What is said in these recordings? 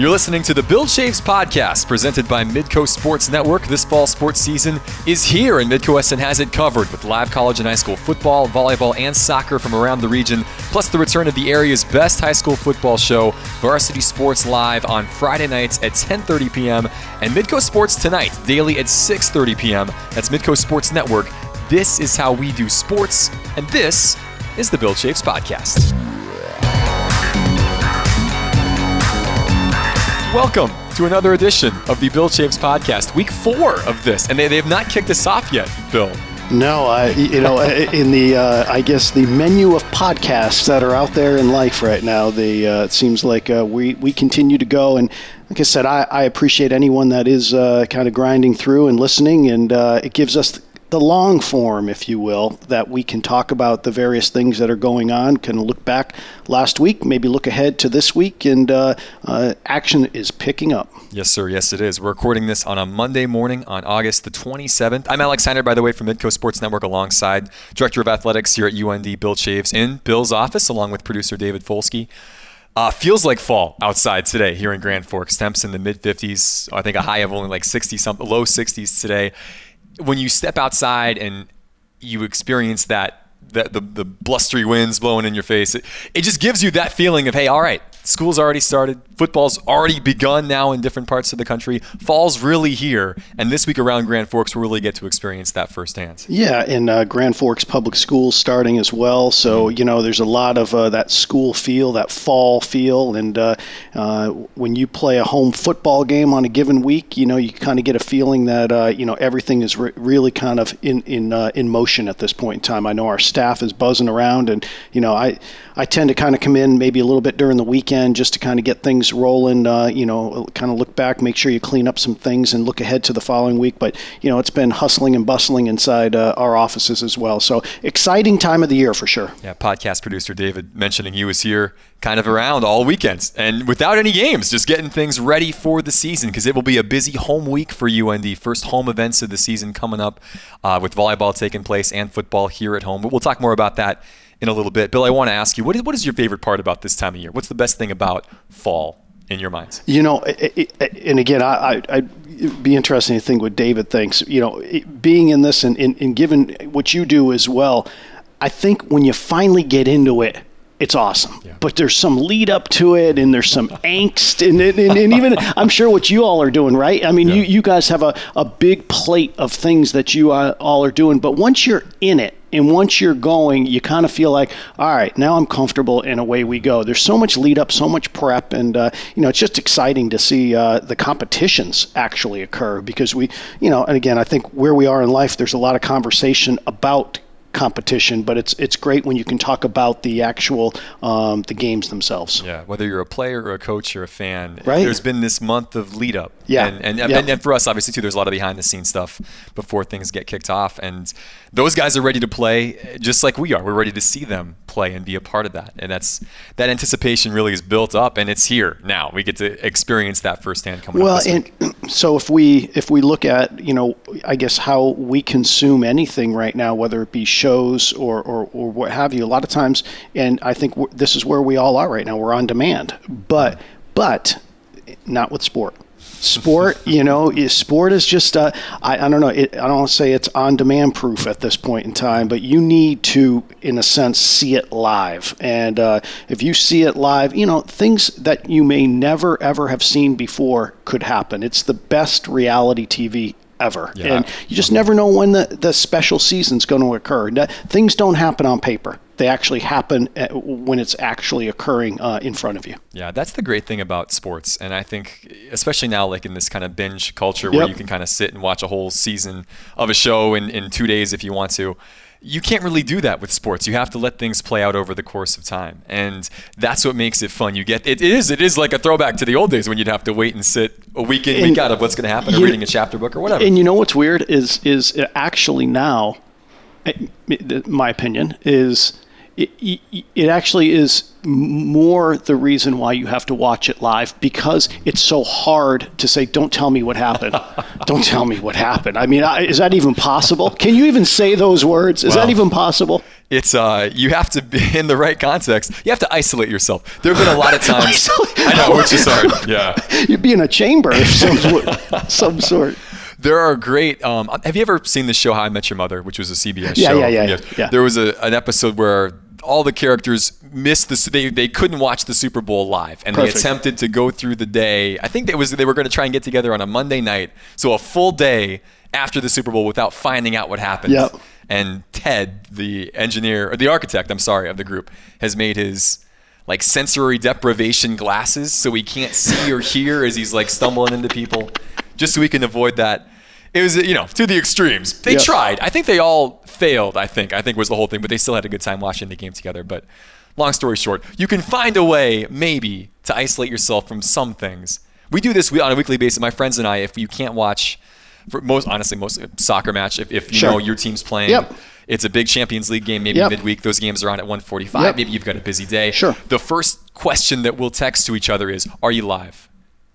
You're listening to the Bill Chaves podcast presented by Midco Sports Network. This fall sports season is here, and Midco Weston has it covered with live college and high school football, volleyball, and soccer from around the region, plus the return of the area's best high school football show, Varsity Sports Live, on Friday nights at 10:30 p.m. and Midco Sports tonight, daily at 6:30 p.m. That's Midco Sports Network. This is how we do sports, and this is the Bill Chaves podcast. Welcome to another edition of the Bill Chaves podcast, week four of this, and they, they have not kicked us off yet, Bill. No, I, you know, in the uh, I guess the menu of podcasts that are out there in life right now, the uh, it seems like uh, we we continue to go and. Like I said, I, I appreciate anyone that is uh, kind of grinding through and listening, and uh, it gives us the long form, if you will, that we can talk about the various things that are going on, can look back last week, maybe look ahead to this week, and uh, uh, action is picking up. Yes, sir. Yes, it is. We're recording this on a Monday morning on August the 27th. I'm Alex by the way, from Midco Sports Network, alongside Director of Athletics here at UND, Bill Chaves, in Bill's office, along with producer David Folsky. Uh, feels like fall outside today here in Grand Forks. Temps in the mid 50s. I think a high of only like 60 something, low 60s today when you step outside and you experience that, that the, the blustery winds blowing in your face, it, it just gives you that feeling of, hey, all right, School's already started. Football's already begun now in different parts of the country. Fall's really here, and this week around Grand Forks, we'll really get to experience that firsthand. Yeah, and uh, Grand Forks Public Schools starting as well. So mm-hmm. you know, there's a lot of uh, that school feel, that fall feel, and uh, uh when you play a home football game on a given week, you know, you kind of get a feeling that uh, you know everything is re- really kind of in in uh, in motion at this point in time. I know our staff is buzzing around, and you know, I I tend to kind of come in maybe a little bit during the weekend just to kind of get things rolling. Uh, you know, kind of look back, make sure you clean up some things, and look ahead to the following week. But you know, it's been hustling and bustling inside uh, our offices as well. So exciting time of the year for sure. Yeah, podcast producer David mentioning he was here kind of around all weekends and without any games, just getting things ready for the season because it will be a busy home week for UND. First home events of the season coming up uh, with volleyball taking place and football here at home. But we'll talk more about that in a little bit. Bill, I want to ask you, what is, what is your favorite part about this time of year? What's the best thing about fall in your minds? You know, it, it, and again, I, I, would be interesting to think what David thinks. You know, it, being in this and, and, and given what you do as well, I think when you finally get into it, it's awesome. Yeah. But there's some lead up to it, and there's some angst, and, and, and, even I'm sure what you all are doing, right? I mean, yeah. you, you guys have a, a big plate of things that you uh, all are doing, but once you're in it, and once you're going, you kind of feel like, all right, now I'm comfortable, and away we go. There's so much lead up, so much prep, and uh, you know it's just exciting to see uh, the competitions actually occur because we, you know, and again, I think where we are in life, there's a lot of conversation about competition, but it's it's great when you can talk about the actual um, the games themselves. Yeah, whether you're a player or a coach or a fan, right? There's been this month of lead up. Yeah, and and, yeah. and, and for us, obviously too, there's a lot of behind the scenes stuff before things get kicked off, and those guys are ready to play just like we are. We're ready to see them play and be a part of that, and that's that anticipation really is built up, and it's here now. We get to experience that firsthand coming well, up. Well, and week. so if we if we look at you know, I guess how we consume anything right now, whether it be shows or, or, or what have you. A lot of times, and I think this is where we all are right now. We're on demand, but but not with sport. Sport, you know, sport is just uh, I, I don't know. It, I don't want to say it's on demand proof at this point in time, but you need to, in a sense, see it live. And uh, if you see it live, you know things that you may never ever have seen before could happen. It's the best reality TV ever. Yeah. And you just never know when the, the special season's going to occur. Things don't happen on paper. They actually happen when it's actually occurring uh, in front of you. Yeah, that's the great thing about sports. And I think, especially now, like in this kind of binge culture where yep. you can kind of sit and watch a whole season of a show in, in two days if you want to you can't really do that with sports. You have to let things play out over the course of time, and that's what makes it fun. You get it is it is like a throwback to the old days when you'd have to wait and sit a week in, week out of what's going to happen, or reading a chapter book or whatever. And you know what's weird is is actually now, my opinion is it, it actually is more the reason why you have to watch it live because it's so hard to say, "Don't tell me what happened. Don't tell me what happened." I mean, is that even possible? Can you even say those words? Is well, that even possible? it's uh, you have to be in the right context. You have to isolate yourself. There have been a lot of times. I know, which is hard. Yeah, you'd be in a chamber of some, some sort. There are great. Um, have you ever seen the show How I Met Your Mother, which was a CBS yeah, show? Yeah, yeah, yeah, yeah. There was a, an episode where all the characters missed the they, they couldn't watch the Super Bowl live and Perfect. they attempted to go through the day. I think it was they were going to try and get together on a Monday night, so a full day after the Super Bowl without finding out what happened. Yep. And Ted, the engineer or the architect, I'm sorry, of the group, has made his like sensory deprivation glasses so he can't see or hear as he's like stumbling into people, just so we can avoid that it was you know to the extremes. They tried. I think they all failed. I think. I think was the whole thing, but they still had a good time watching the game together. But long story short, you can find a way maybe to isolate yourself from some things. We do this on a weekly basis. My friends and I, if you can't watch, for most honestly, most uh, soccer match, if, if you sure. know your team's playing. Yep. It's a big Champions League game, maybe yep. midweek. Those games are on at 1:45. Yep. Maybe you've got a busy day. Sure. The first question that we'll text to each other is, "Are you live?"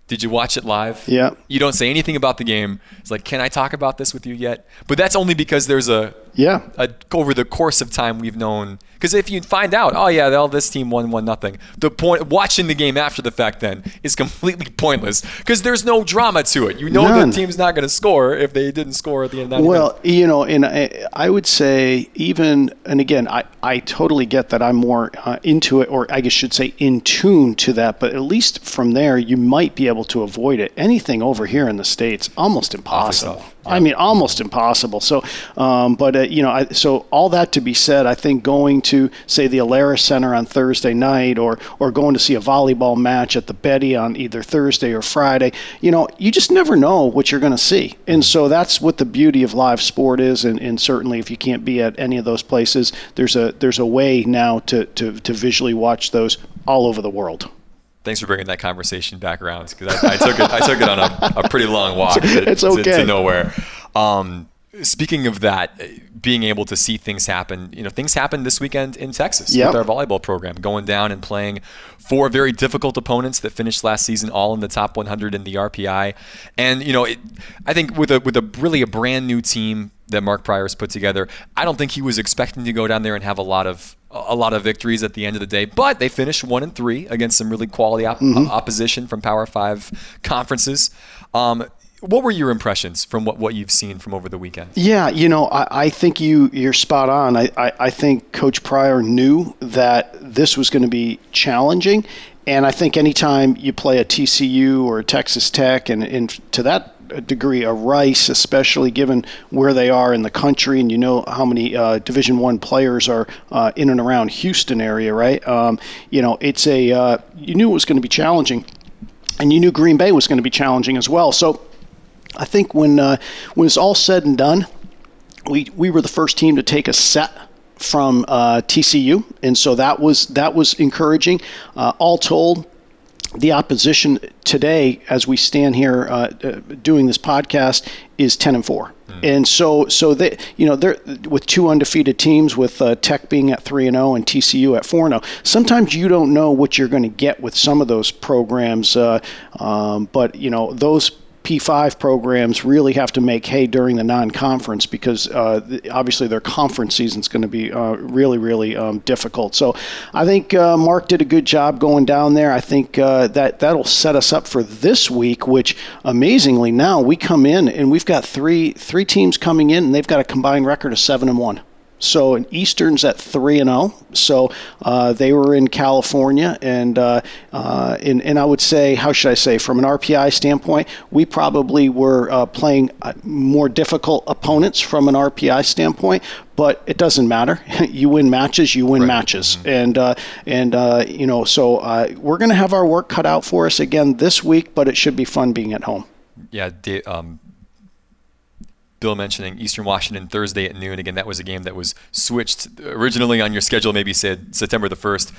Did you watch it live? Yeah. You don't say anything about the game. It's like, can I talk about this with you yet? But that's only because there's a yeah. A, over the course of time, we've known because if you find out, oh yeah, all this team won one nothing. The point watching the game after the fact then is completely pointless because there's no drama to it. You know None. the team's not going to score if they didn't score at the end. of Well, minutes. you know, and I, I, would say even and again, I I totally get that I'm more uh, into it, or I guess should say in tune to that. But at least from there, you might be able to avoid it. Anything over here in the states, almost impossible. Yeah. I mean, almost impossible. So, um, but uh, you know, I, so all that to be said, I think going to say the Alerus Center on Thursday night, or or going to see a volleyball match at the Betty on either Thursday or Friday, you know, you just never know what you're going to see, and so that's what the beauty of live sport is. And, and certainly, if you can't be at any of those places, there's a there's a way now to to, to visually watch those all over the world thanks for bringing that conversation back around because I, I, took it I took it on a, a pretty long walk to, it's okay. to, to nowhere. Um, speaking of that, being able to see things happen, you know, things happened this weekend in Texas yep. with our volleyball program, going down and playing four very difficult opponents that finished last season, all in the top 100 in the RPI. And you know, it, I think with a with a really a brand new team that Mark Pryor's put together, I don't think he was expecting to go down there and have a lot of a lot of victories at the end of the day, but they finished one and three against some really quality op- mm-hmm. opposition from Power Five conferences. Um, what were your impressions from what, what you've seen from over the weekend? Yeah, you know, I, I think you you're spot on. I, I, I think Coach Pryor knew that this was going to be challenging, and I think anytime you play a TCU or a Texas Tech, and, and to that degree a Rice, especially given where they are in the country, and you know how many uh, Division One players are uh, in and around Houston area, right? Um, you know, it's a uh, you knew it was going to be challenging, and you knew Green Bay was going to be challenging as well. So I think when uh, when it's all said and done, we we were the first team to take a set from uh, TCU, and so that was that was encouraging. Uh, all told, the opposition today, as we stand here uh, uh doing this podcast, is ten and four. Mm. And so, so they, you know, they're with two undefeated teams, with uh, Tech being at three and zero oh and TCU at four and zero. Oh. Sometimes you don't know what you're going to get with some of those programs, uh, um, but you know those P5 programs really have to make hay during the non-conference because uh, obviously their conference season is going to be uh, really, really um, difficult. So I think uh, Mark did a good job going down there. I think uh, that that'll set us up for this week, which amazingly now we come in and we've got three three teams coming in and they've got a combined record of seven and one. So in Eastern's at three and zero. Oh. So uh, they were in California, and, uh, uh, and and I would say, how should I say, from an RPI standpoint, we probably were uh, playing uh, more difficult opponents from an RPI standpoint. But it doesn't matter. you win matches, you win right. matches, mm-hmm. and uh, and you know. So we're going to have our work cut out for us again this week, but it should be fun being at home. Yeah, um, Bill mentioning Eastern Washington Thursday at noon. Again, that was a game that was switched originally on your schedule, maybe said September the 1st.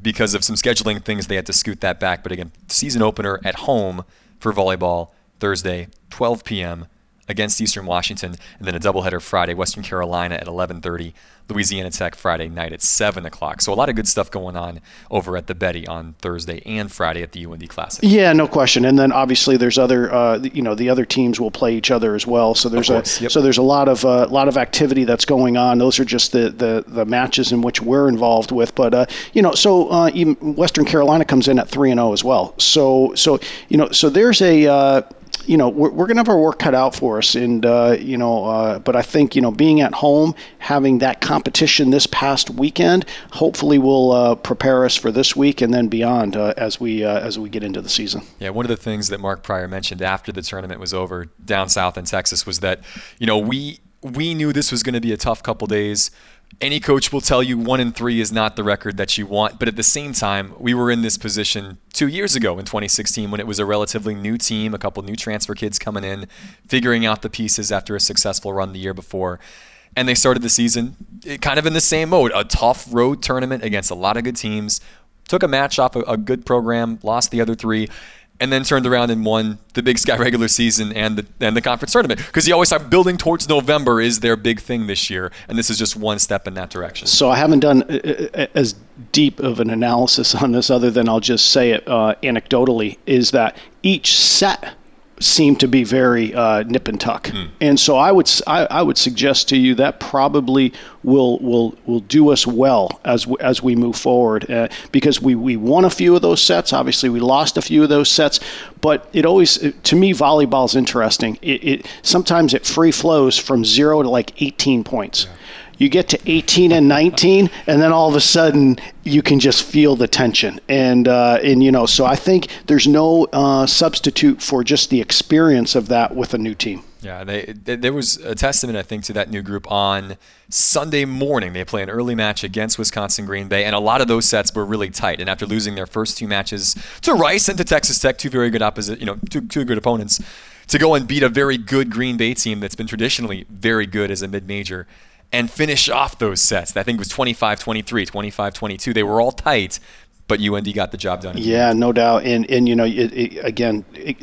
Because of some scheduling things, they had to scoot that back. But again, season opener at home for volleyball Thursday, 12 p.m. against Eastern Washington, and then a doubleheader Friday, Western Carolina at 11:30, Louisiana Tech Friday night at 7 o'clock. So a lot of good stuff going on over at the Betty on Thursday and Friday at the UND Classic. Yeah, no question. And then obviously there's other, uh, you know, the other teams will play each other as well. So there's a yep. so there's a lot of a uh, lot of activity that's going on. Those are just the the, the matches in which we're involved with. But uh, you know, so uh, even Western Carolina comes in at three and zero oh as well. So so you know, so there's a uh, you know, we're, we're going to have our work cut out for us. And, uh, you know, uh, but I think, you know, being at home, having that competition this past weekend, hopefully will uh, prepare us for this week and then beyond uh, as we uh, as we get into the season. Yeah, one of the things that Mark Pryor mentioned after the tournament was over down south in Texas was that, you know, we we knew this was going to be a tough couple days any coach will tell you one in three is not the record that you want. But at the same time, we were in this position two years ago in 2016 when it was a relatively new team, a couple new transfer kids coming in, figuring out the pieces after a successful run the year before. And they started the season eh, kind of in the same mode a tough road tournament against a lot of good teams. Took a match off a, a good program, lost the other three and then turned around and won the Big Sky regular season and the and the conference tournament because you always have building towards November is their big thing this year, and this is just one step in that direction. So I haven't done uh, uh, as deep of an analysis on this, other than I'll just say it uh, anecdotally, is that each set seem to be very uh, nip and tuck. Mm. And so I would I, I, would suggest to you that probably will will will do us well as we, as we move forward uh, because we we won a few of those sets. Obviously, we lost a few of those sets, but it always to me volleyball is interesting. It, it sometimes it free flows from zero to like 18 points. Yeah you get to 18 and 19, and then all of a sudden you can just feel the tension. And uh, and you know, so I think there's no uh, substitute for just the experience of that with a new team. Yeah, they, they, there was a testament, I think, to that new group on Sunday morning. They play an early match against Wisconsin Green Bay, and a lot of those sets were really tight. And after losing their first two matches to Rice and to Texas Tech, two very good opposite, you know, two, two good opponents, to go and beat a very good Green Bay team that's been traditionally very good as a mid-major and finish off those sets. I think it was 25 23, 25 22. They were all tight, but UND got the job done. Yeah, no doubt. And, and you know, it, it, again, it,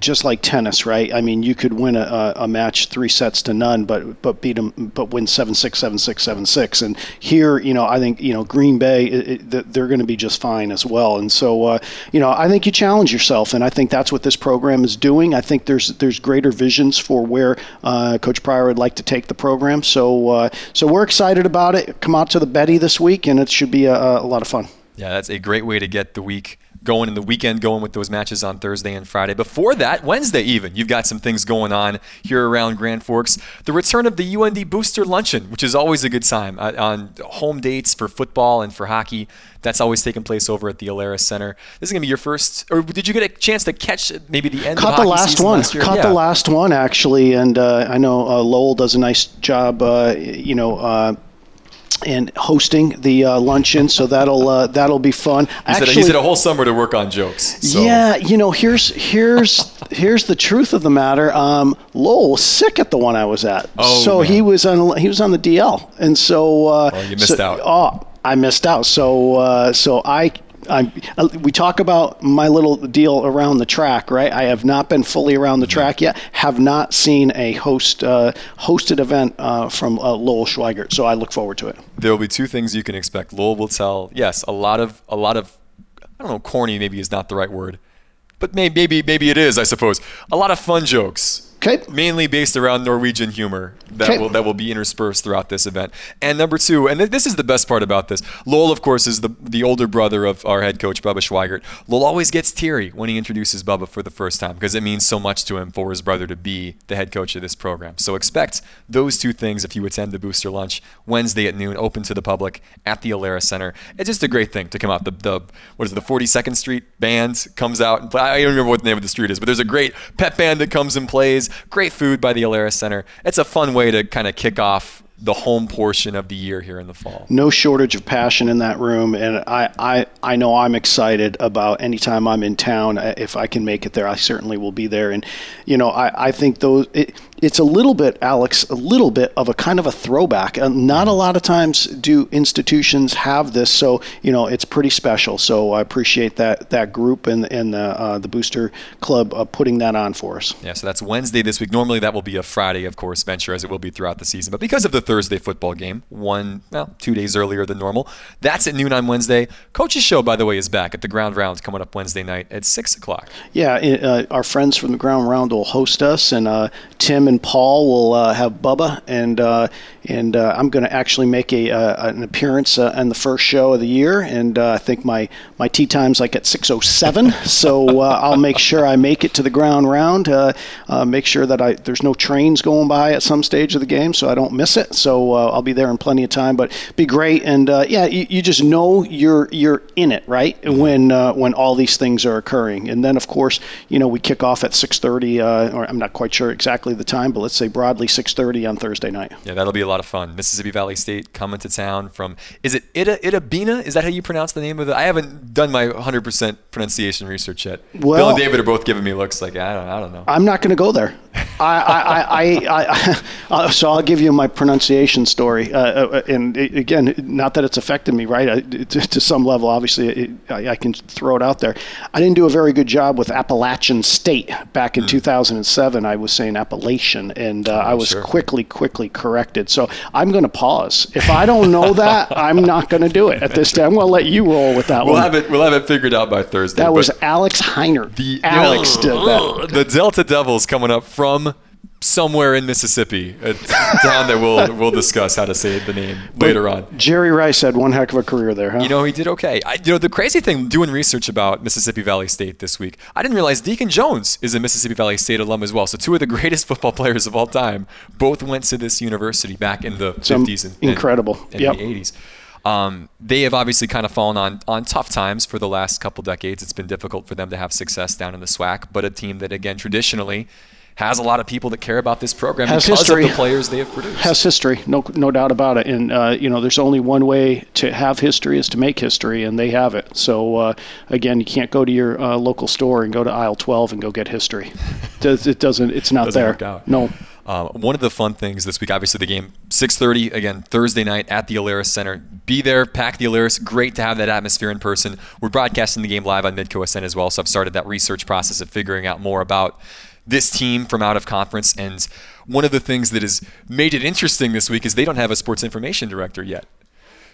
just like tennis, right? I mean, you could win a, a match three sets to none, but but beat them, but win seven six seven six seven six. And here, you know, I think you know Green Bay, it, it, they're going to be just fine as well. And so, uh, you know, I think you challenge yourself, and I think that's what this program is doing. I think there's there's greater visions for where uh, Coach Pryor would like to take the program. So uh, so we're excited about it. Come out to the Betty this week, and it should be a, a lot of fun. Yeah, that's a great way to get the week going in the weekend, going with those matches on Thursday and Friday. Before that, Wednesday even, you've got some things going on here around Grand Forks. The return of the UND Booster Luncheon, which is always a good time uh, on home dates for football and for hockey. That's always taking place over at the Alerus Center. This is going to be your first, or did you get a chance to catch maybe the end? Caught the last one. Last Caught yeah. the last one actually, and uh, I know uh, Lowell does a nice job. Uh, you know uh, and hosting the uh, luncheon, so that'll uh, that'll be fun. He's, Actually, he's had a whole summer to work on jokes. So. Yeah, you know, here's here's here's the truth of the matter. Um, Lowell was sick at the one I was at, oh, so man. he was on he was on the DL, and so uh, oh, you missed so, out. Oh, I missed out. So uh, so I I, uh, we talk about my little deal around the track, right? I have not been fully around the track yet. Have not seen a host uh, hosted event uh, from uh, Lowell Schweigert, so I look forward to it. There will be two things you can expect. Lowell will tell, yes, a lot of a lot of I don't know, corny maybe is not the right word, but maybe maybe maybe it is, I suppose. A lot of fun jokes Okay. Mainly based around Norwegian humor that okay. will that will be interspersed throughout this event. And number two, and th- this is the best part about this. Lowell, of course, is the the older brother of our head coach Bubba Schweigert. Lowell always gets teary when he introduces Bubba for the first time because it means so much to him for his brother to be the head coach of this program. So expect those two things if you attend the booster lunch Wednesday at noon, open to the public at the Alerus Center. It's just a great thing to come out. The, the what is it, the 42nd Street band comes out and play. I don't remember what the name of the street is, but there's a great pep band that comes and plays Great food by the Alerus Center. It's a fun way to kind of kick off the home portion of the year here in the fall. No shortage of passion in that room, and I, I, I know I'm excited about anytime I'm in town. Uh, if I can make it there, I certainly will be there. And you know, I, I think those it, it's a little bit, Alex, a little bit of a kind of a throwback. Uh, not a lot of times do institutions have this, so you know it's pretty special. So I appreciate that that group and and the uh, the Booster Club uh, putting that on for us. Yeah, so that's Wednesday this week. Normally that will be a Friday, of course, venture as it will be throughout the season, but because of the Thursday football game, one well two days earlier than normal, that's at noon on Wednesday. Coach's show, by the way, is back at the Ground Round coming up Wednesday night at six o'clock. Yeah, uh, our friends from the Ground Round will host us, and uh, Tim and Paul will uh, have Bubba, and uh, and uh, I'm going to actually make a uh, an appearance uh, in the first show of the year, and uh, I think my my tee time's like at 6:07, so uh, I'll make sure I make it to the ground round. Uh, make sure that I there's no trains going by at some stage of the game, so I don't miss it. So I'll be there in plenty of time, but be great, and yeah, you, you, just know you're you're in it, right? Mm-hmm. When when all these things are occurring, and then of course, you know, we kick off at 6:30, or I'm not quite sure exactly the time, but let's say broadly 6:30 on Thursday night. Yeah, that'll be a lot lot of fun. Mississippi Valley State coming to town from is it Ida Itta Is that how you pronounce the name of it? I haven't done my 100% pronunciation research yet. Well, Bill and David are both giving me looks like I don't I don't know. I'm not going to go there. I, I, I, I, I, so I'll give you my pronunciation story. Uh, uh and again, not that it's affected me, right? to, to, some level, obviously, it, I, I, can throw it out there. I didn't do a very good job with Appalachian State back in mm. 2007. I was saying Appalachian, and uh, oh, I was sure. quickly, quickly corrected. So I'm going to pause. If I don't know that, I'm not going to do it at this time. I'm going to let you roll with that we'll one. Have it, we'll have it figured out by Thursday. That was Alex Heiner. The, Alex did that. The Delta Devils coming up from somewhere in Mississippi, a town that we'll we'll discuss how to say the name but later on. Jerry Rice had one heck of a career there, huh? You know, he did okay. I, you know, the crazy thing doing research about Mississippi Valley State this week, I didn't realize Deacon Jones is a Mississippi Valley State alum as well. So two of the greatest football players of all time both went to this university back in the Some 50s and, incredible. and, and yep. the 80s. Um, they have obviously kind of fallen on, on tough times for the last couple decades. It's been difficult for them to have success down in the SWAC, but a team that, again, traditionally has a lot of people that care about this program has because history. of the players they have produced. Has history, no no doubt about it. And uh, you know, there's only one way to have history is to make history, and they have it. So uh, again, you can't go to your uh, local store and go to aisle 12 and go get history. it doesn't. It's not doesn't there. No. Uh, one of the fun things this week, obviously, the game 6:30 again Thursday night at the Alerus Center. Be there, pack the Alerus. Great to have that atmosphere in person. We're broadcasting the game live on Midco SN as well, so I've started that research process of figuring out more about this team from out of conference. And one of the things that has made it interesting this week is they don't have a sports information director yet.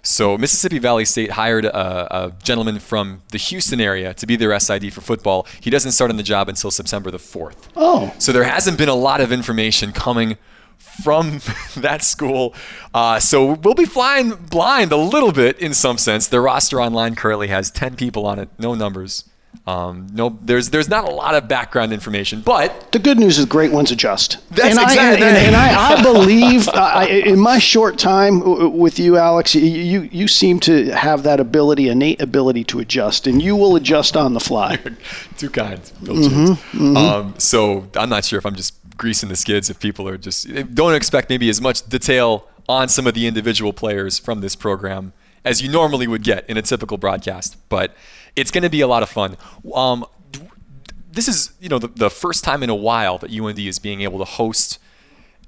So Mississippi Valley State hired a, a, gentleman from the Houston area to be their SID for football. He doesn't start on the job until September the 4th. Oh. So there hasn't been a lot of information coming from that school. Uh, so we'll be flying blind a little bit in some sense. Their roster online currently has 10 people on it, no numbers. Um, no, there's there's not a lot of background information, but the good news is great ones adjust. That's and exactly. I, and, and, and I, I, believe I, in my short time with you, Alex, you, you you seem to have that ability, innate ability to adjust, and you will adjust on the fly. Too kind, mm-hmm, mm-hmm. Um, so I'm not sure if I'm just greasing the skids. If people are just don't expect maybe as much detail on some of the individual players from this program as you normally would get in a typical broadcast, but it's going to be a lot of fun. Um, this is you know the, the first time in a while that UND is being able to host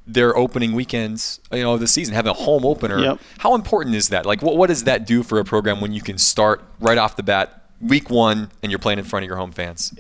their opening weekends, you know, the season, having a home opener. Yep. How important is that? Like, what, what does that do for a program when you can start right off the bat, week one, and you're playing in front of your home fans?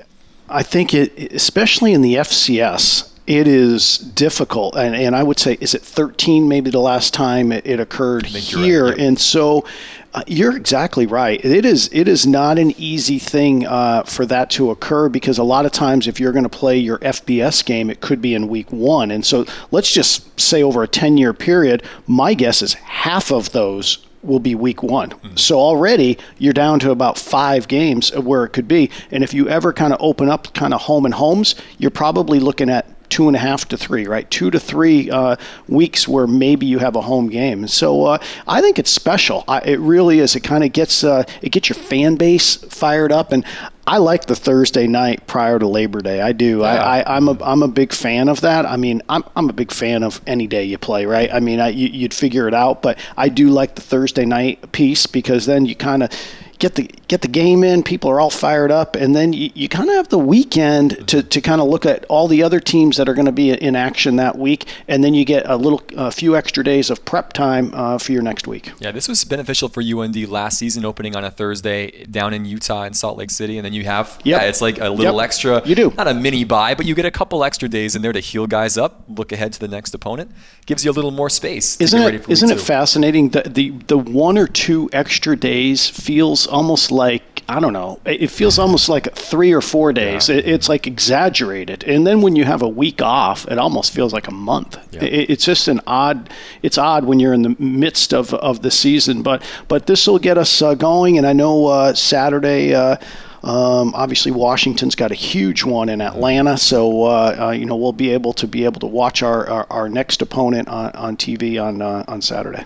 I think it, especially in the FCS, it is difficult. And, and I would say, is it 13 maybe the last time it, it occurred here? Right, And so uh, you're exactly right. It is it is not an easy thing uh, for that to occur because a lot of times if you're going to play your FBS game, it could be in week one. And so let's just say over a 10 year period, my guess is half of those will be week one. Mm-hmm. So already you're down to about five games where it could be. And if you ever kind of open up kind of home and homes, you're probably looking at two and a half to three, right? Two to three uh, weeks where maybe you have a home game. So uh, I think it's special. I, it really is. It kind of gets uh, it gets your fan base fired up, and I like the Thursday night prior to Labor Day. I do. Yeah. I, am a I'm a big fan of that. I mean, I'm I'm a big fan of any day you play, right? I mean, I, you, would figure it out, but I do like the Thursday night piece because then you kind of get the get the game in. People are all fired up, and then you, you kind of have the weekend to, to kind of look at all the other teams that are going to be in action that week, and then you get a little a few extra days of prep time uh, for your next week. Yeah, this was beneficial for UND last season, opening on a Thursday down in Utah in Salt Lake City, and then you have Yep. yeah, it's like a little Yep. extra. You do. not a mini bye, but you get a couple extra days in there to heal guys up, look ahead to the next opponent, gives you a little more space. Isn't get ready it isn't it fascinating that the the one or two extra days feels almost like I don't know. It feels almost like three or four days. It, it's like exaggerated, and then when you have a week off, it almost feels like a month. It, it's just an odd. It's odd when you're in the midst of, of the season, but but this will get us uh, going. And I know uh, Saturday. Uh, um, obviously, Washington's got a huge one in Atlanta, so uh, uh, you know we'll be able to be able to watch our, our, our next opponent on, on TV on uh, on Saturday.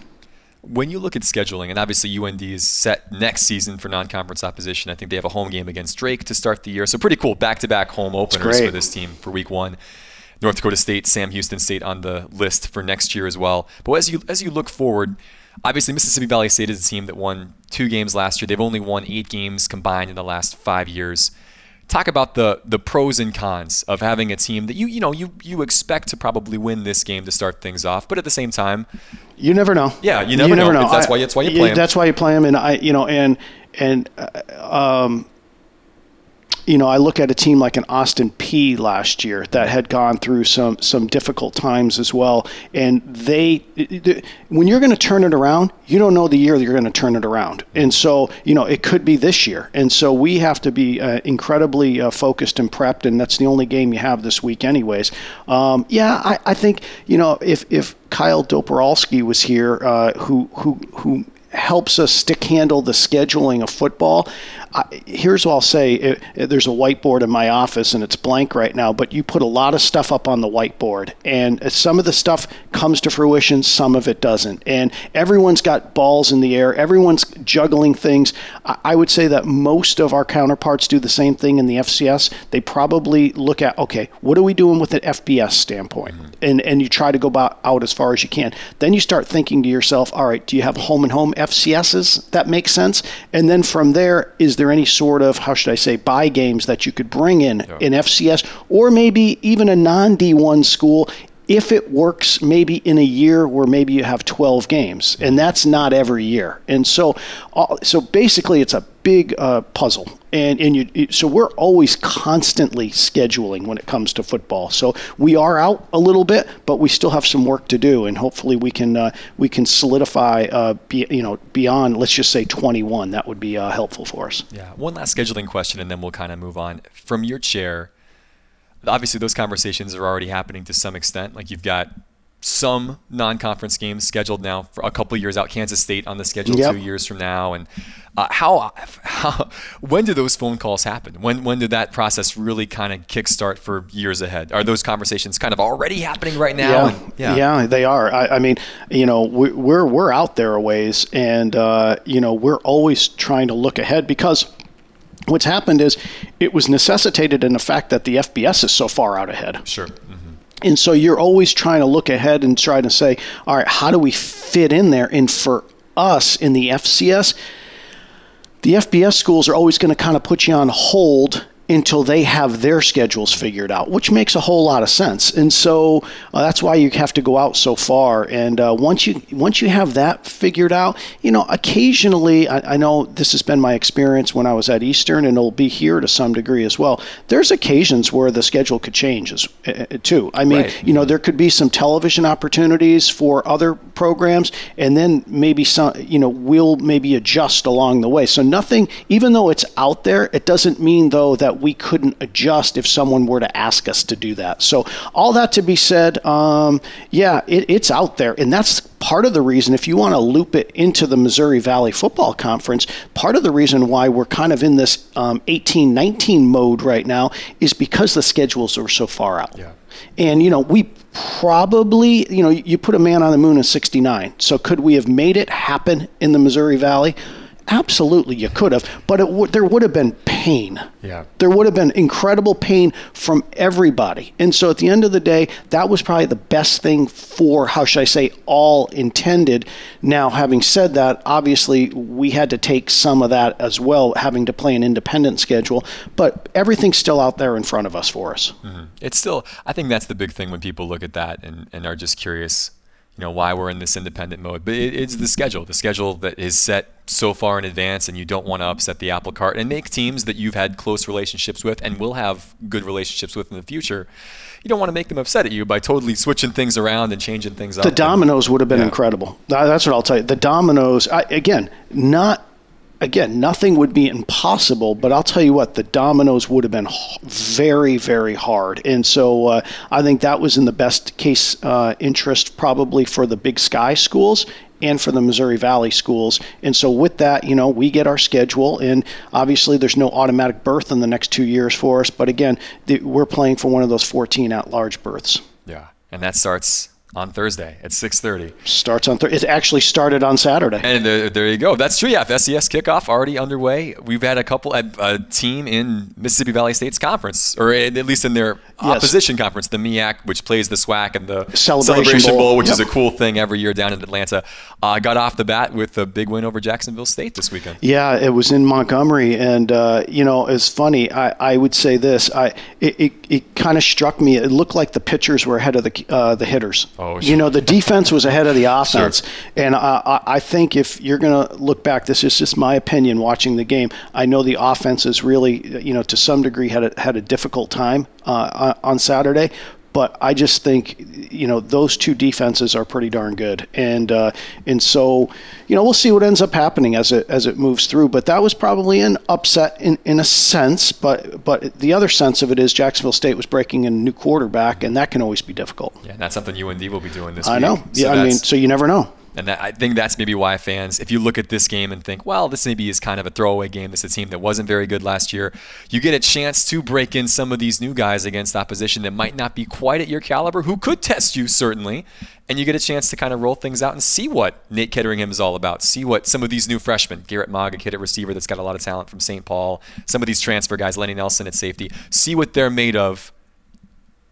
When you look at scheduling, and obviously UND is set next season for non-conference opposition. I think they have a home game against Drake to start the year, so pretty cool back-to-back home openers for this team for Week One. North Dakota State, Sam Houston State on the list for next year as well. But as you as you look forward, obviously Mississippi Valley State is a team that won two games last year. They've only won eight games combined in the last five years. Talk about the the pros and cons of having a team that you you know you you expect to probably win this game to start things off, but at the same time, You never know. Yeah, you never know. It's- that's I- why- that's why you play 'em. That's why you play them, and I, you know, and and uh, um, you know, I look at a team like an Austin Peay last year that had gone through some some difficult times as well, and they, when you're going to turn it around, you don't know the year that you're going to turn it around, and so you know it could be this year, and so we have to be uh, incredibly uh, focused and prepped, and that's the only game you have this week, anyways. Um, yeah, I, I think you know if if Kyle Doperalski was here, uh, who who who helps us stick handle the scheduling of football. I, here's what I'll say: it, it- there's a whiteboard in my office, and it's blank right now. But you put a lot of stuff up on the whiteboard, and uh, some of the stuff comes to fruition, some of it doesn't. And everyone's got balls in the air. Everyone's juggling things. I, I would say that most of our counterparts do the same thing in the FCS. They probably look at, okay, what are we doing with an FBS standpoint, and and you try to go about, out as far as you can. Then you start thinking to yourself, all right, do you have home and home FCSs that make sense? And then from there, is there any sort of how should I say buy games that you could bring in in FCS, or maybe even a non D1 school? If it works, maybe in a year where maybe you have 12 games, and that's not every year. And so, so basically, it's a big uh, puzzle. And and you- so we're always constantly scheduling when it comes to football. So we are out a little bit, but we still have some work to do, and hopefully we can uh, we can solidify uh, be, you know beyond let's just say 21. That would be uh, helpful for us. Yeah. One last scheduling question, and then we'll kind of move on. From your chair, obviously those conversations are already happening to some extent. Like you've got some non-conference games scheduled now for a couple years out. Kansas State on the schedule Yep. two years from now, and uh, how, how when do those phone calls happen? When when did that process really kind of kickstart for years ahead? Are those conversations kind of already happening right now? And- yeah, they are. I, I mean, you know, we, we're we're out there a ways, and uh, you know, we're always trying to look ahead because what's happened is it was necessitated in the fact that the FBS is so far out ahead. Sure. Mhm. And so you're always trying to look ahead and try to say, all right, how do we fit in there? And for us in the FCS, the FBS schools are always going to kind of put you on hold until they have their schedules figured out, which makes a whole lot of sense. And so uh, that's why you have to go out so far. And uh, once you once you have that figured out, you know, occasionally I, I know this has been my experience when I was at Eastern, and it'll be here to some degree as well. There's occasions where the schedule could change as, uh, too. I mean, Right. you know, there could be some television opportunities for other programs, and then maybe some, you know, we'll maybe adjust along the way. So nothing, even though it's out there, it doesn't mean though that we couldn't adjust if someone were to ask us to do that. So all that to be said, um, yeah, it, it's out there, and that's part of the reason. If you want to loop it into the Missouri Valley Football Conference, part of the reason why we're kind of in this um, 18-19 mode right now is because the schedules are so far out. Yeah. And you know, we probably, you know, you put a man on the moon in '69. So could we have made it happen in the Missouri Valley? Absolutely, you could have, but it w- there would have been pain. Yeah. There would have been incredible pain from everybody. And so at the end of the day, that was probably the best thing for, how should I say, all intended. Now, having said that, obviously we had to take some of that as well, having to play an independent schedule, but everything's still out there in front of us for us. Mm-hmm. It's still, I think that's the big thing when people look at that and, and are just curious you know why we're in this independent mode. But it, it's the schedule, the schedule that is set so far in advance, and you don't want to upset the apple cart and make teams that you've had close relationships with and will have good relationships with in the future. You don't want to make them upset at you by totally switching things around and changing things the up. The dominoes would have been yeah. incredible. That's what I'll tell you. The dominoes, I, again, not again, nothing would be impossible, but I'll tell you what, the dominoes would have been very, very hard. And so uh, I think that was in the best case uh, interest probably for the Big Sky schools and for the Missouri Valley schools. And so with that, you know, we get our schedule, and obviously there's no automatic berth in the next two years for us. But again, the, we're playing for one of those 14 at-large berths. Yeah, and that starts on Thursday at 6:30. Starts on Thursday. It actually started on Saturday. And there, there, you go. That's true. Yeah, FCS kickoff already underway. We've had a couple a, a team in Mississippi Valley State's conference, or at least in their yes. opposition conference, the MEAC, which plays the SWAC and the Celebration, Celebration Bowl, Bowl which yep. is a cool thing every year down in Atlanta. Uh, got off the bat with a big win over Jacksonville State this weekend. Yeah, it was in Montgomery, and uh, you know, it's funny. I, I would say this. I it, it, it kind of struck me. It looked like the pitchers were ahead of the uh, the hitters. Oh, you know the defense was ahead of the offense. Sure. And I, I think if you're going to look back, this is just my opinion watching the game. I know the offense is really, you know, to some degree had a, had a difficult time uh, on Saturday, but I just think you know those two defenses are pretty darn good, and uh, and so you know we'll see what ends up happening as it as it moves through. But that was probably an upset in, in a sense, but but the other sense of it is Jacksonville State was breaking in a new quarterback, and that can always be difficult. Yeah, and that's something UND will be doing this. I week. know. So yeah, I mean, so you never know. And I think that's maybe why fans, if you look at this game and think, well, this maybe is kind of a throwaway game. This is a team that wasn't very good last year. You get a chance to break in some of these new guys against opposition that might not be quite at your caliber, who could test you, certainly. And you get a chance to kind of roll things out and see what Nate Ketteringham is all about. See what some of these new freshmen, Garrett Mogg, a kid at receiver that's got a lot of talent from St. Paul, some of these transfer guys, Lenny Nelson at safety, see what they're made of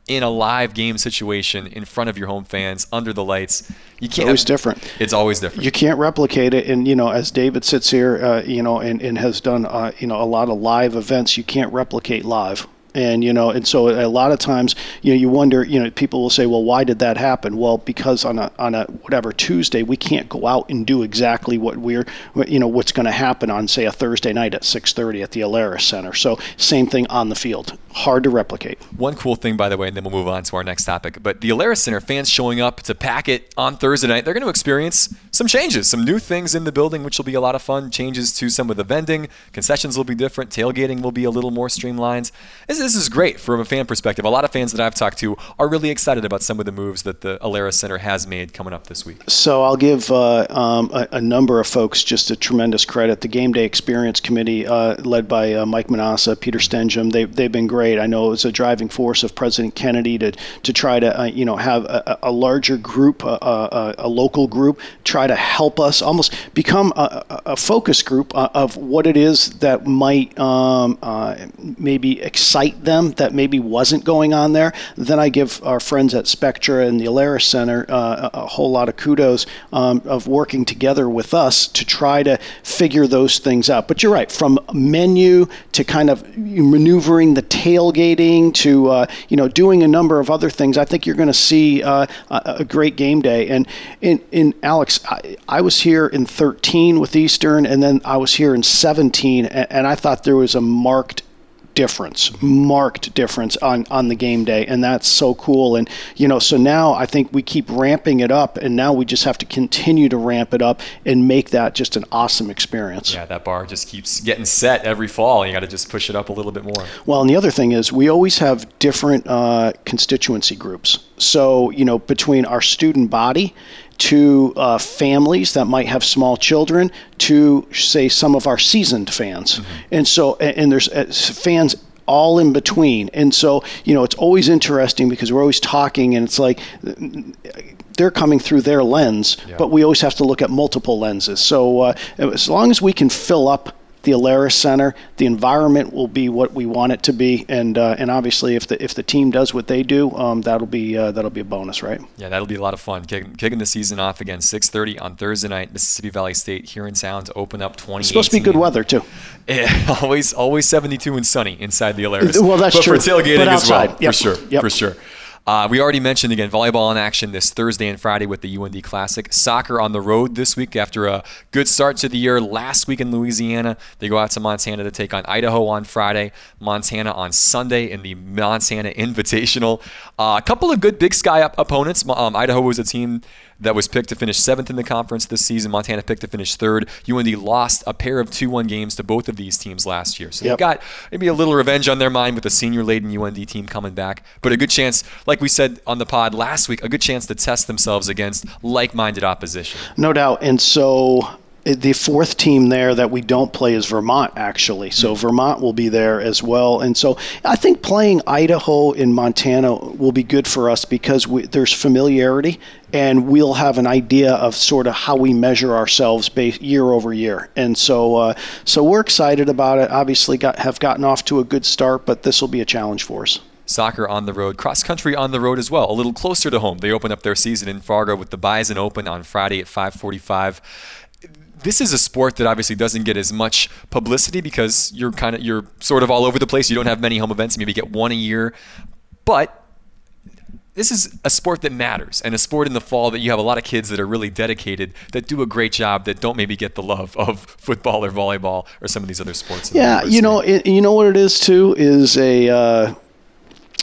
in a live game situation in front of your home fans under the lights. You can't. It's always different. It's always different. You can't replicate it. And you know, as David sits here, uh, you know, and, and has done, uh, you know, a lot of live events, you can't replicate live and you know and so a lot of times you know you wonder you know people will say well why did that happen well because on a on a whatever Tuesday we can't go out and do exactly what we're you know what's going to happen on say a Thursday night at 6:30 at the Alerus Center so same thing on the field hard to replicate one cool thing by the way and then we'll move on to our next topic but the Alerus Center fans showing up to pack it on Thursday night they're going to experience some changes some new things in the building which will be a lot of fun changes to some of the vending concessions will be different tailgating will be a little more streamlined this this is great from a fan perspective. A lot of fans that I've talked to are really excited about some of the moves that the Alerus Center has made coming up this week. So I'll give uh, um, a, a, number of folks just a tremendous credit. The Game Day Experience Committee, uh, led by uh, Mike Manassa, Peter Stenjum, they, they've been great. I know it was a driving force of President Kennedy to, to try to uh, you know have a, a larger group, a, a, a, local group, try to help us almost become a, focus group uh, of what it is that might um, uh, maybe excite them that maybe wasn't going on there. Then I give our friends at Spectra and the Alerus Center uh, a, whole lot of kudos um, of working together with us to try to figure those things out. But you're right, from menu to kind of maneuvering the tailgating to uh, you know doing a number of other things, I think you're going to see uh, a, great game day. And in, in Alex, I, I, was here in 13 with Eastern, and then I was here in 17, and, and I thought there was a marked difference, marked difference on, on the game day. And that's so cool. And, you know, so now I think we keep ramping it up, and now we just have to continue to ramp it up and make that just an awesome experience. Yeah, that bar just keeps getting set every fall. You got to just push it up a little bit more. Well, and the other thing is we always have different uh, constituency groups. So, you know, between our student body to uh, families that might have small children to say some of our seasoned fans mm-hmm. and so and, there's uh, fans all in between and so you know it's always interesting because we're always talking and it's like they're coming through their lens, Yeah. but we always have to look at multiple lenses. So uh, as long as we can fill up the Alerus Center, the environment will be what we want it to be, and uh, and obviously if the if the team does what they do, um, that'll be uh, that'll be a bonus, right? Yeah, that'll be a lot of fun. Kicking, kicking the season off again, 6:30 on Thursday night. Mississippi Valley State here in town to open up 20. It's supposed to be good weather too. Yeah, always, always 72 and sunny inside the Alaris. Well, that's but true. for tailgating But as well, yep, for sure, yep. for sure. Uh, we already mentioned again volleyball in action this Thursday and Friday with the UND Classic. Soccer on the road this week after a good start to the year last week in Louisiana. They go out to Montana to take on Idaho on Friday, Montana on Sunday in the Montana Invitational. Uh, a couple of good Big Sky op- opponents. Um, Idaho was a team that was picked to finish seventh in the conference this season. Montana picked to finish third. UND lost a pair of 2 1 games to both of these teams last year. So Yep. they've got maybe a little revenge on their mind with the senior laden UND team coming back, but a good chance, like we said on the pod last week, a good chance to test themselves against like minded opposition. No doubt. And so the fourth team there that we don't play is Vermont, actually. So Vermont will be there as well. And so I think playing Idaho and Montana will be good for us because we, there's familiarity and we'll have an idea of sort of how we measure ourselves year over year. And so, uh, so we're excited about it. Obviously, got, have gotten off to a good start, but this will be a challenge for us. Soccer on the road, cross country on the road as well, a little closer to home. They open up their season in Fargo with the Bison Open on Friday at 5:45. This is a sport that obviously doesn't get as much publicity because you're kind of you're sort of all over the place. You don't have many home events. You maybe get one a year, but this is a sport that matters and a sport in the fall that you have a lot of kids that are really dedicated that do a great job that don't maybe get the love of football or volleyball or some of these other sports. Yeah, you know, it, you know what it is too is a. Uh,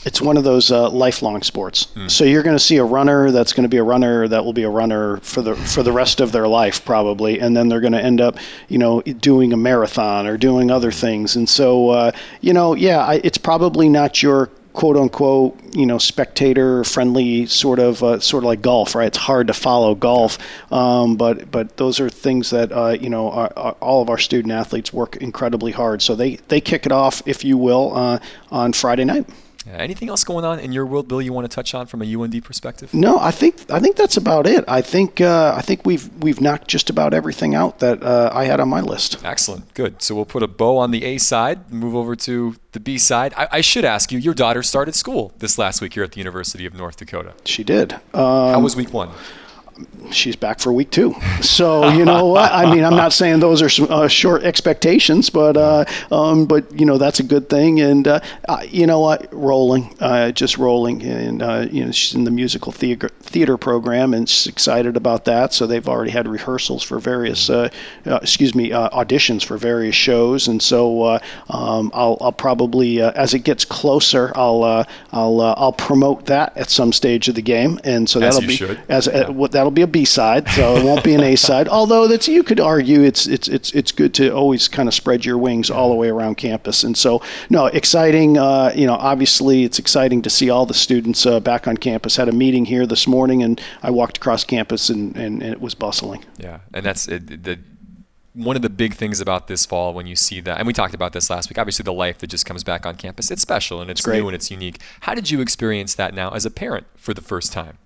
it's one of those uh, lifelong sports. So you're going to see a runner that's going to be a runner that will be a runner for the for the rest of their life probably, and then they're going to end up, you know, doing a marathon or doing other things. And so, uh, you know, yeah, I, it's probably not your quote unquote, you know, spectator friendly sort of uh, sort of like golf, right? It's hard to follow golf, um, but but those are things that uh, you know our, our, all of our student athletes work incredibly hard. So they they kick it off, if you will, uh, on Friday night. Yeah, anything else going on in your world, Bill? You want to touch on from a UND perspective? No, I think I think that's about it. I think uh, I think we've we've knocked just about everything out that uh, I had on my list. Excellent. Good. So we'll put a bow on the A side, move over to the B side. I, I should ask you, your daughter started school this last week here at the University of North Dakota. She did. How Um, was week one? She's back for week two. So you know what? I mean, I'm not saying those are some, uh, short expectations, but uh, um, but you know that's a good thing. And uh, uh, you know what? Rolling, uh, just rolling, and uh, you know she's in the musical theater theater program, and she's excited about that. So they've already had rehearsals for various, uh, uh, excuse me, uh, auditions for various shows, and so uh, um, I'll, I'll probably uh, as it gets closer, I'll uh, I'll uh, I'll promote that at some stage of the game, and so that'll be should. as uh, what that'll be a B side, so it won't be an A side. Although that's you could argue it's it's it's it's good to always kind of spread your wings all the way around campus. And so no, exciting. Uh, you know, obviously it's exciting to see all the students uh, back on campus. Had a meeting here this morning, and I walked across campus, and, and, and it was bustling. Yeah, and that's it, the one of the big things about this fall when you see that, and we talked about this last week. Obviously, the life that just comes back on campus, it's special and it's great. new and it's unique. How did you experience that now as a parent for the first time?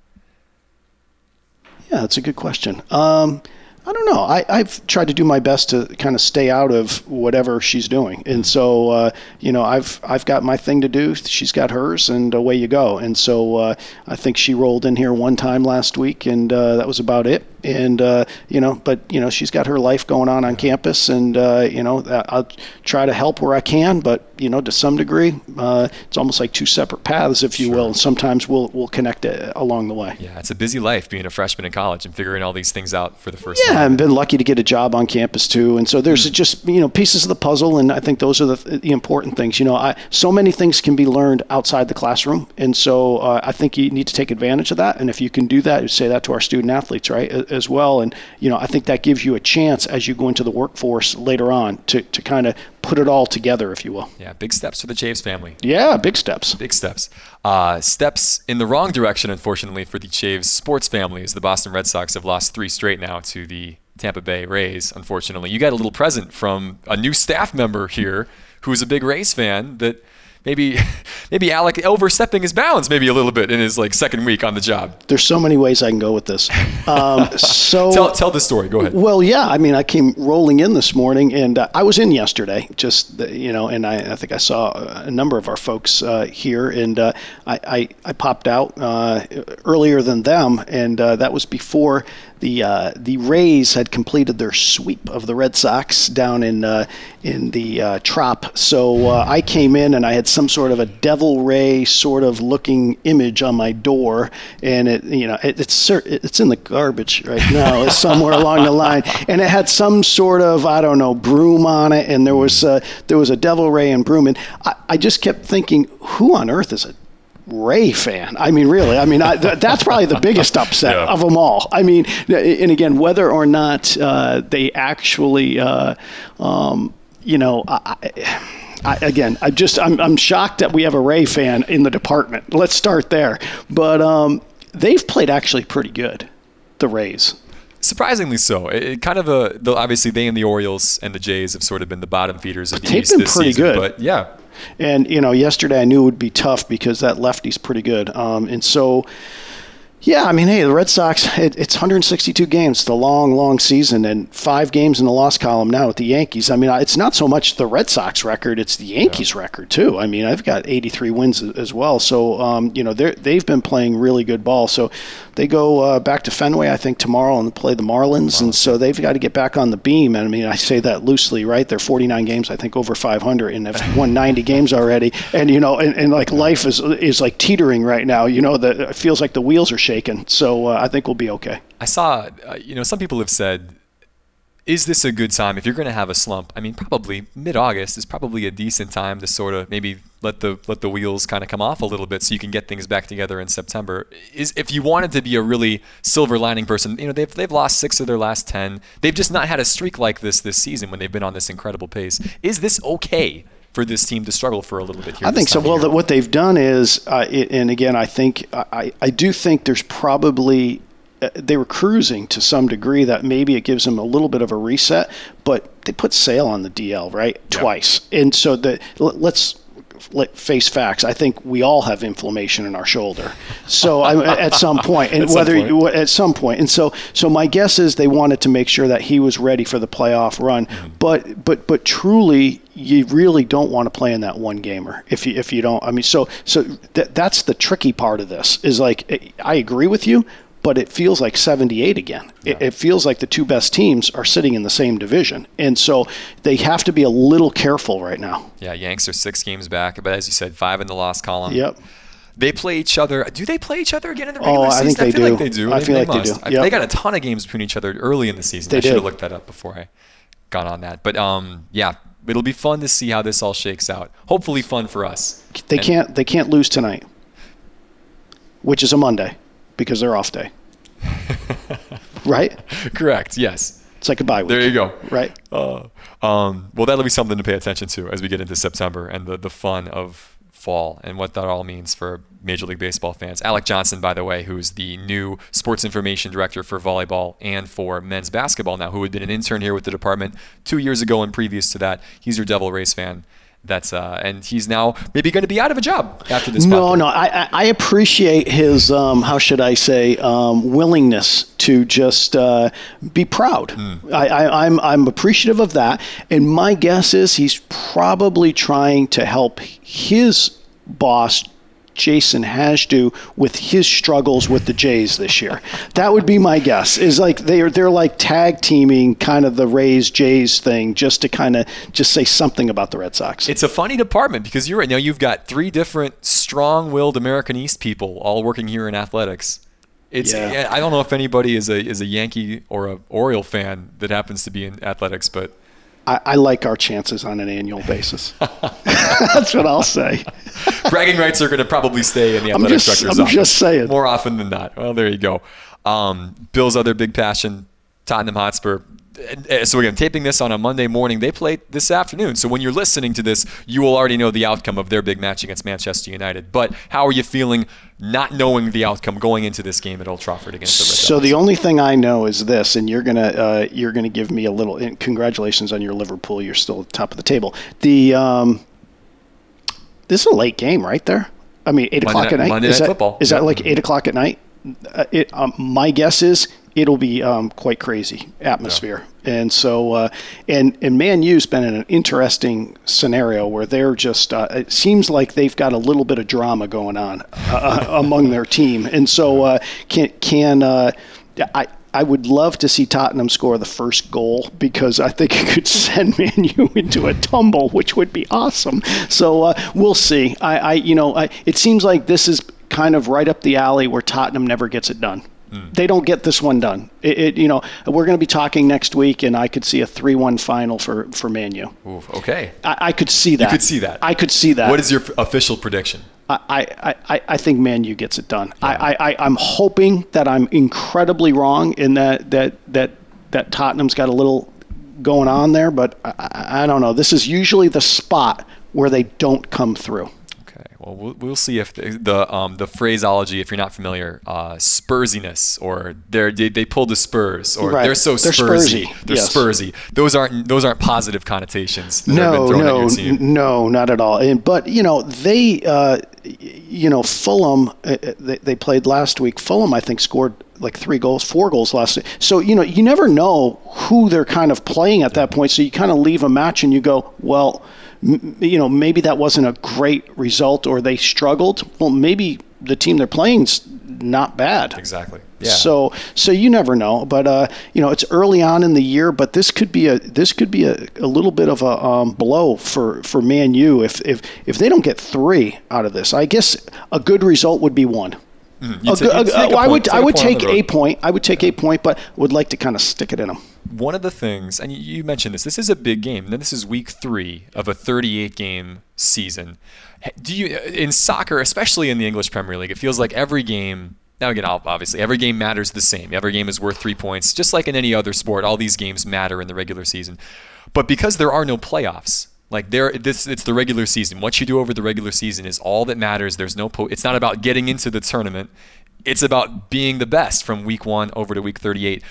Yeah, that's a good question. Um, I don't know. I, I've tried to do my best to kind of stay out of whatever she's doing, and so uh, you know, I've I've got my thing to do. She's got hers, and away you go. And so uh, I think she rolled in here one time last week, and uh, that was about it. And uh, you know, but you know, she's got her life going on on campus, and uh, you know, I'll try to help where I can. But you know, to some degree, uh, it's almost like two separate paths, if you will. And sometimes we'll we'll connect uh, along the way. Yeah, it's a busy life being a freshman in college and figuring all these things out for the first Yeah, time. I've been lucky to get a job on campus too, and so there's just you know pieces of the puzzle, and I think those are the, the important things. You know, I, so many things can be learned outside the classroom, and so uh, I think you need to take advantage of that. And if you can do that, you say that to our student athletes, right, as well. And you know, I think that gives you a chance as you go into the workforce later on to to kind of put it all together, if you will. Yeah, big steps for the Chaves family. Yeah, big steps. Big steps. Uh, steps in the wrong direction, unfortunately, for the Chaves sports family, as the Boston Red Sox have lost three straight now to the Tampa Bay Rays, unfortunately. You got a little present from a new staff member here who's a big Rays fan that maybe maybe Alec overstepping his bounds maybe a little bit in his like second week on the job. There's so many ways I can go with this. Um, so tell tell the story. Go ahead. Well, yeah. I mean, I came rolling in this morning, and uh, I was in yesterday. Just you know, and I, I think I saw a number of our folks uh, here, and uh, I, I, I popped out uh, earlier than them, and uh, that was before the uh, the Rays had completed their sweep of the Red Sox down in uh, in the uh, Trop. So uh, I came in and I had some sort of a Devil Ray sort of looking image on my door, and it you know it, it's it's in the garbage right now. it's somewhere along the line, and it had some sort of I don't know broom on it, and there was uh, there was a Devil Ray and broom, and I, I just kept thinking, who on earth is a Ray fan. I mean, really. I mean, I, th- that's probably the biggest upset yeah. of them all. I mean, and again, whether or not uh, they actually, uh, um, you know, I, I, again, I just I'm, I'm shocked that we have a Ray fan in the department. Let's start there. But um, they've played actually pretty good, the Rays. Surprisingly so. It, it, kind of a the, obviously they and the Orioles and the Jays have sort of been the bottom feeders of the They've East been pretty season. good. But yeah, and you know, yesterday I knew it would be tough because that lefty's pretty good. Um, and so yeah, I mean, hey, the Red Sox, it, it's 162 games, the long, long season, and five games in the loss column now with the Yankees. I mean, it's not so much the Red Sox record, it's the Yankees yeah. record, too. I mean, I've got 83 wins as well. So, um, you know, they've been playing really good ball. So they go uh, back to Fenway, I think, tomorrow and play the Marlins. Wow. And so they've got to get back on the beam. And I mean, I say that loosely, right? They're 49 games, I think, over 500, and have won 90 games already. And, you know, and, and like life is, is like teetering right now. You know, that it feels like the wheels are shaking. So, uh, I think we'll be okay. I saw, uh, you know, some people have said, is this a good time if you're going to have a slump? I mean, probably mid-August is probably a decent time to sort of maybe let the let the wheels kind of come off a little bit so you can get things back together in September. Is if you wanted to be a really silver lining person, you know, they've they've lost 6 of their last 10. They've just not had a streak like this this season when they've been on this incredible pace. Is this okay? For this team to struggle for a little bit here. I think so. Well, the, what they've done is, uh, it, and again, I think I, I do think there's probably uh, they were cruising to some degree that maybe it gives them a little bit of a reset, but they put Sale on the DL right twice, and so the let's face facts. I think we all have inflammation in our shoulder. So I, at some point, and at whether some you, at some point, and so so my guess is they wanted to make sure that he was ready for the playoff run. Mm-hmm. But but but truly, you really don't want to play in that one gamer if you if you don't. I mean, so so th- that's the tricky part of this is like I agree with you, but it feels like 78 again. Yeah. It, it, feels like the two best teams are sitting in the same division. And so they have to be a little careful right now. Yeah, Yanks are six games back, but as you said, five in the loss column. Yep. They play each other. Do they play each other again in the regular oh, season? I think they I feel do. like they do. I feel they like must. they do. Yep. They got a ton of games between each other early in the season. They I should did. have looked that up before I got on that. But um, yeah, it'll be fun to see how this all shakes out. Hopefully, fun for us. They and, can't. They can't lose tonight, which is a Monday, because they're off day. right? Correct. Yes. It's like a bye week. There you go. Right. Uh, um, well, that'll be something to pay attention to as we get into September and the, the fun of fall and what that all means for Major League Baseball fans. Alec Johnson, by the way, who's the new sports information director for volleyball and for men's basketball now, who had been an intern here with the department two years ago and previous to that. He's your Devil Rays fan that's uh, and he's now maybe going to be out of a job after this. No, no, I, I appreciate his um, how should I say um, willingness to just uh, be proud. Mm. I, I, I'm I'm appreciative of that, and my guess is he's probably trying to help his boss Jason Hajdu with his struggles with the Jays this year. that would be my guess. Is like they're they're like tag teaming kind of the Rays Jays thing just to kind of just say something about the Red Sox. It's a funny department because you're right now you've got three different strong-willed American East people all working here in athletics. It's yeah. I don't know if anybody is a is a Yankee or a Oriole fan that happens to be in athletics, but I, I, like our chances on an annual basis. That's what I'll say. Bragging rights are going to probably stay in the athletic I'm just, director's I'm office just saying. more often than not. Well, there you go. Um, Bill's other big passion, Tottenham Hotspur so again, taping this on a Monday morning. They play this afternoon. So when you're listening to this, you will already know the outcome of their big match against Manchester United. But how are you feeling not knowing the outcome going into this game at Old Trafford against the Red So the only thing I know is this, and you're gonna uh, you're gonna give me a little. congratulations on your Liverpool. You're still at the top of the table. The um, this is a late game, right there. I mean, eight Monday o'clock night- at night. Monday is Night that, Football. Is that like eight o'clock at night? Uh, it, um, my guess is it'll be um, quite crazy atmosphere. And so, uh, and and Man U's been in an interesting scenario where they're just. Uh, it seems like they've got a little bit of drama going on uh, among their team, and so uh, can can uh, I. I would love to see Tottenham score the first goal because I think it could send Man U into a tumble, which would be awesome. So uh, we'll see. I, I you know, I, it seems like this is kind of right up the alley where Tottenham never gets it done. They don't get this one done. It, it you know, we're going to be talking next week, and I could see a three-one final for for Man U. Ooh, okay. I, I could see that. could see that. I could see that. What is your official prediction? I, I, I, think Man U gets it done. I, I, I'm hoping that I'm incredibly wrong in that that that that Tottenham's got a little going on there, but I, I don't know. This is usually the spot where they don't come through. Well, we'll, we'll see if the the, um, the phraseology, if you're not familiar, uh, Spursiness, or they're, they they pulled the Spurs, or Right. they're so They're Spursy, Spursy, they're yes. Spursy. Those aren't those aren't positive connotations that have been No, at no, your team. n- no, not at all. And but you know they, uh, you know Fulham, uh, uh, they, they played last week. Fulham, I think, scored like three goals, four goals last week. So you know you never know who they're kind of playing at that point. So you kind of leave a match and you go, well, you know maybe that wasn't a great result or they struggled. Well, maybe the team they're playing's not bad. Exactly. Yeah. So so you never know, but uh, you know it's early on in the year, but this could be a this could be a, a little bit of a um, blow for for Man U if if if they don't get three out of this. I guess a good result would be one. You A ta- good- take a I would I would take a point. I would take a point, but would like to kind of stick it in them. One of the things, and you- mentioned this, this is a big game. Now, this is week three of a 38 game season. Do you, uh, in soccer, especially in the English Premier League, it feels like every game, now again, obviously, every game matters the same. Every game is worth three points. Just like in any other sport, all these games matter in the regular season. But because there are no playoffs, like there, this it's the regular season. What you do over the regular season is all that matters. There's no, po- it's not about getting into the tournament. It's about being the best from week one over to week 38.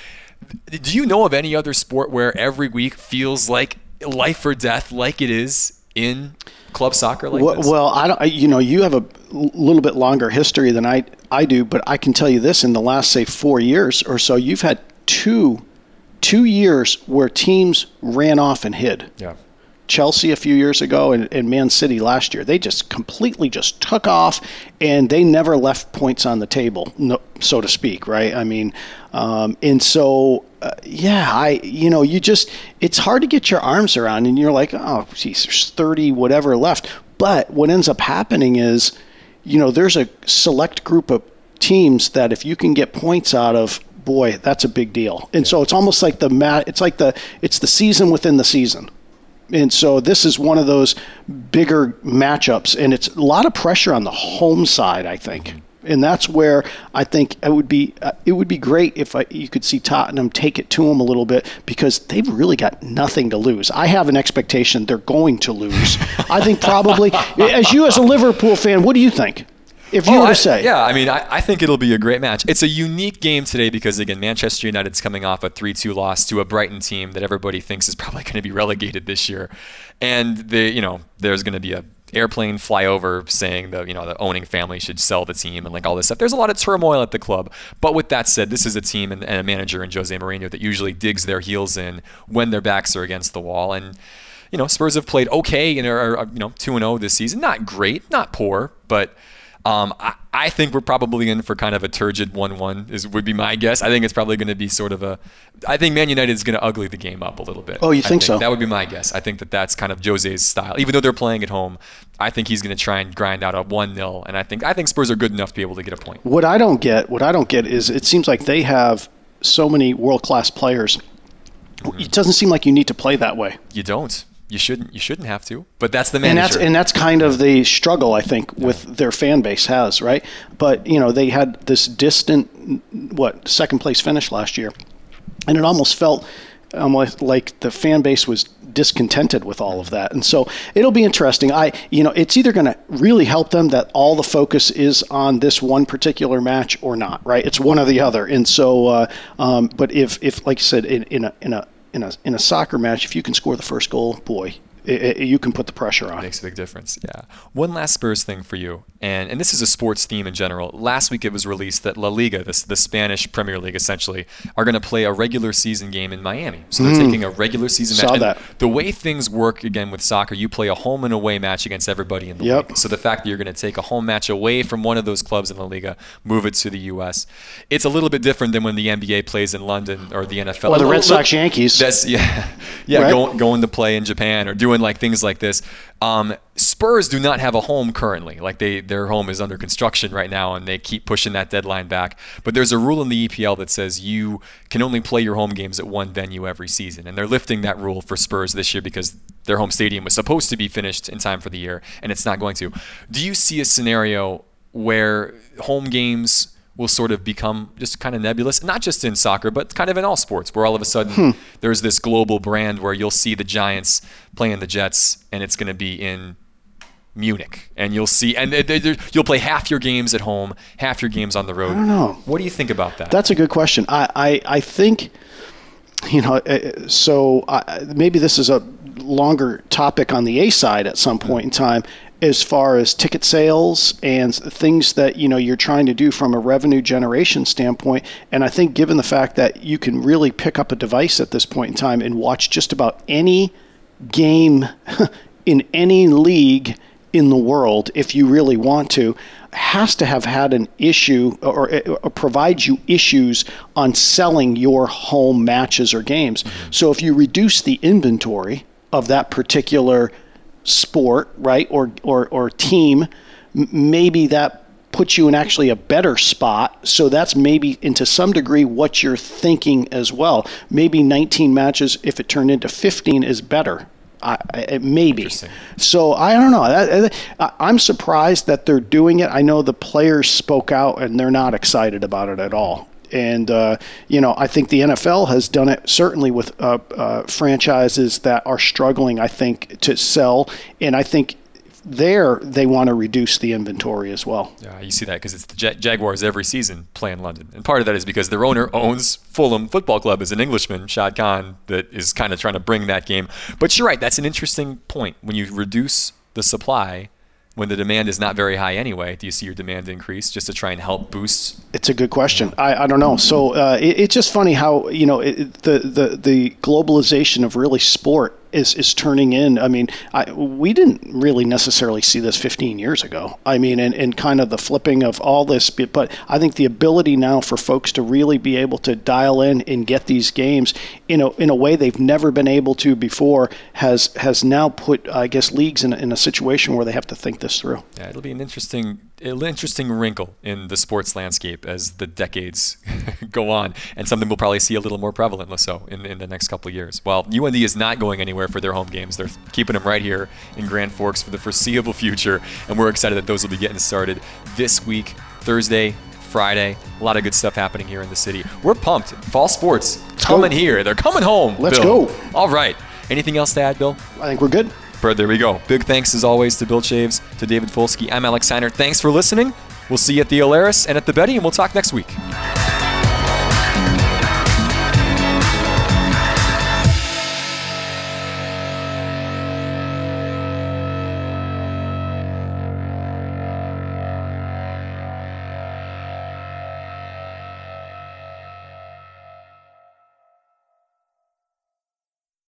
Do you know of any other sport where every week feels like life or death, like it is in club soccer like Well, this? well, I don't. I, you know, you have a little bit longer history than I I do, but I can tell you this: in the last say four years or so, you've had two two years where teams ran off and hid. yeah. Chelsea a few years ago and, and Man City last year. They just completely just took off, and they never left points on the table, no, so to speak, right? I mean, um, and so uh, yeah, I you know you just it's hard to get your arms around, and you're like, oh, geez, there's thirty whatever left. But what ends up happening is, you know, there's a select group of teams that if you can get points out of. Boy, that's a big deal, and so it's almost like the mat. It's like the it's the season within the season and so this is one of those bigger matchups, and it's a lot of pressure on the home side, I think. And that's where I think it would be uh, it would be great if I, you could see Tottenham take it to them a little bit because they've really got nothing to lose. I have an expectation they're going to lose. I think probably as you as a Liverpool fan, what do you think? If you Oh, were to I- say, yeah, I mean, I, I think it'll be a great match. It's a unique game today because, again, Manchester United's coming off a 3 2 loss to a Brighton team that everybody thinks is probably going to be relegated this year. And they, you know, there's going to be a airplane flyover saying the you know the owning family should sell the team and like all this stuff. There's a lot of turmoil at the club. But with that said, this is a team and, and a manager in Jose Mourinho that usually digs their heels in when their backs are against the wall. And you know, Spurs have played okay and are, are you know two and zero this season. Not great, not poor, but um, I, I think we're probably in for kind of a turgid one-one. Is would be my guess. I think it's probably going to be sort of a. I think Man United is going to ugly the game up a little bit. Oh, you I think so? That would be my guess. I think that that's kind of Jose's style. Even though they're playing at home, I think he's going to try and grind out a one 0 and I think I think Spurs are good enough to be able to get a point. What I don't get, what I don't get is it seems like they have so many world class players. It doesn't seem like you need to play that way. You don't. You shouldn't. You shouldn't have to. But that's the manager And that's and that's kind of the struggle I think with their fan base has, right? But you know, they had this distant what, second place finish last year. And it almost felt almost like the fan base was discontented with all of that. And so it'll be interesting. I you know, it's either going to really help them that all the focus is on this one particular match or not, right? It's one or the other. And so uh, um, but if if like you said in, in a in a in a in a soccer match, if you can score the first goal, boy, it, it, you can put the pressure on. It makes a big difference. Yeah. One last Spurs thing for you, and and this is a sports theme in general. Last week it was released that La Liga, this the Spanish Premier League, essentially, are going to play a regular season game in Miami. So they're mm. taking a regular season Saw match. That. the way things work again with soccer, you play a home and away match against everybody in the yep. league. So the fact that you're going to take a home match away from one of those clubs in La Liga, move it to the U.S. It's a little bit different than when the NBA plays in London or the NFL. Or the Red Sox Yankees. That's yeah, yeah, right? going going to play in Japan or doing like things like this. Um, Spurs do not have a home currently. Like they, their home is under construction right now, and they keep pushing that deadline back. But there's a rule in the EPL that says you can only play your home games at one venue every season, and they're lifting that rule for Spurs this year because their home stadium was supposed to be finished in time for the year, and it's not going to. Do you see a scenario where home games will sort of become just kind of nebulous, not just in soccer, but kind of in all sports, where all of a sudden hmm. there's this global brand where you'll see the Giants playing the Jets, and it's going to be in Munich, and you'll see, and you'll play half your games at home, half your games on the road. I don't know. What do you think about that? That's a good question. I, I, I think, you know, uh, so uh, maybe this is a longer topic on the A side at some point in time as far as ticket sales and things that you know you're trying to do from a revenue generation standpoint and i think given the fact that you can really pick up a device at this point in time and watch just about any game in any league in the world if you really want to has to have had an issue or, or provide you issues on selling your home matches or games mm-hmm. so if you reduce the inventory of that particular sport, right, or or or team, maybe that puts you in actually a better spot. So that's maybe, into some degree, what you're thinking as well. Maybe 19 matches, if it turned into 15, is better. I, I, maybe. So I don't know. I, I'm surprised that they're doing it. I know the players spoke out and they're not excited about it at all. And, uh, you know, I think the NFL has done it certainly with uh, uh, franchises that are struggling, I think, to sell. And I think there they want to reduce the inventory as well. Yeah, you see that because it's the Jag- Jaguars every season play in London, and part of that is because their owner owns Fulham Football Club as an Englishman, Shad Khan, that is kind of trying to bring that game. But you're right, that's an interesting point when you reduce the supply when the demand is not very high anyway? Do you see your demand increase just to try and help boost? It's a good question. I, I don't know. So uh, it, it's just funny how you know it, the the the globalization of really sport is is turning in. I mean, I, we didn't really necessarily see this 15 years ago. I mean, and, and kind of the flipping of all this, but I think the ability now for folks to really be able to dial in and get these games in a in a way they've never been able to before has has now put I guess leagues in, in a situation where they have to think this through. Yeah, it'll be an interesting an interesting wrinkle in the sports landscape as the decades go on, and something we'll probably see a little more prevalent so in, in the next couple of years. Well, UND is not going anywhere for their home games. They're keeping them right here in Grand Forks for the foreseeable future, and we're excited that those will be getting started this week, Thursday, Friday. A lot of good stuff happening here in the city. We're pumped. Fall sports Let's coming go. here. They're coming home. Let's Bill. go. All right. Anything else to add, Bill? I think we're good. But there we go. Big thanks as always to Bill Chaves, to David Folsky. I'm Alex Seiner. Thanks for listening. We'll see you at the Alerus and at the Betty, and we'll talk next week.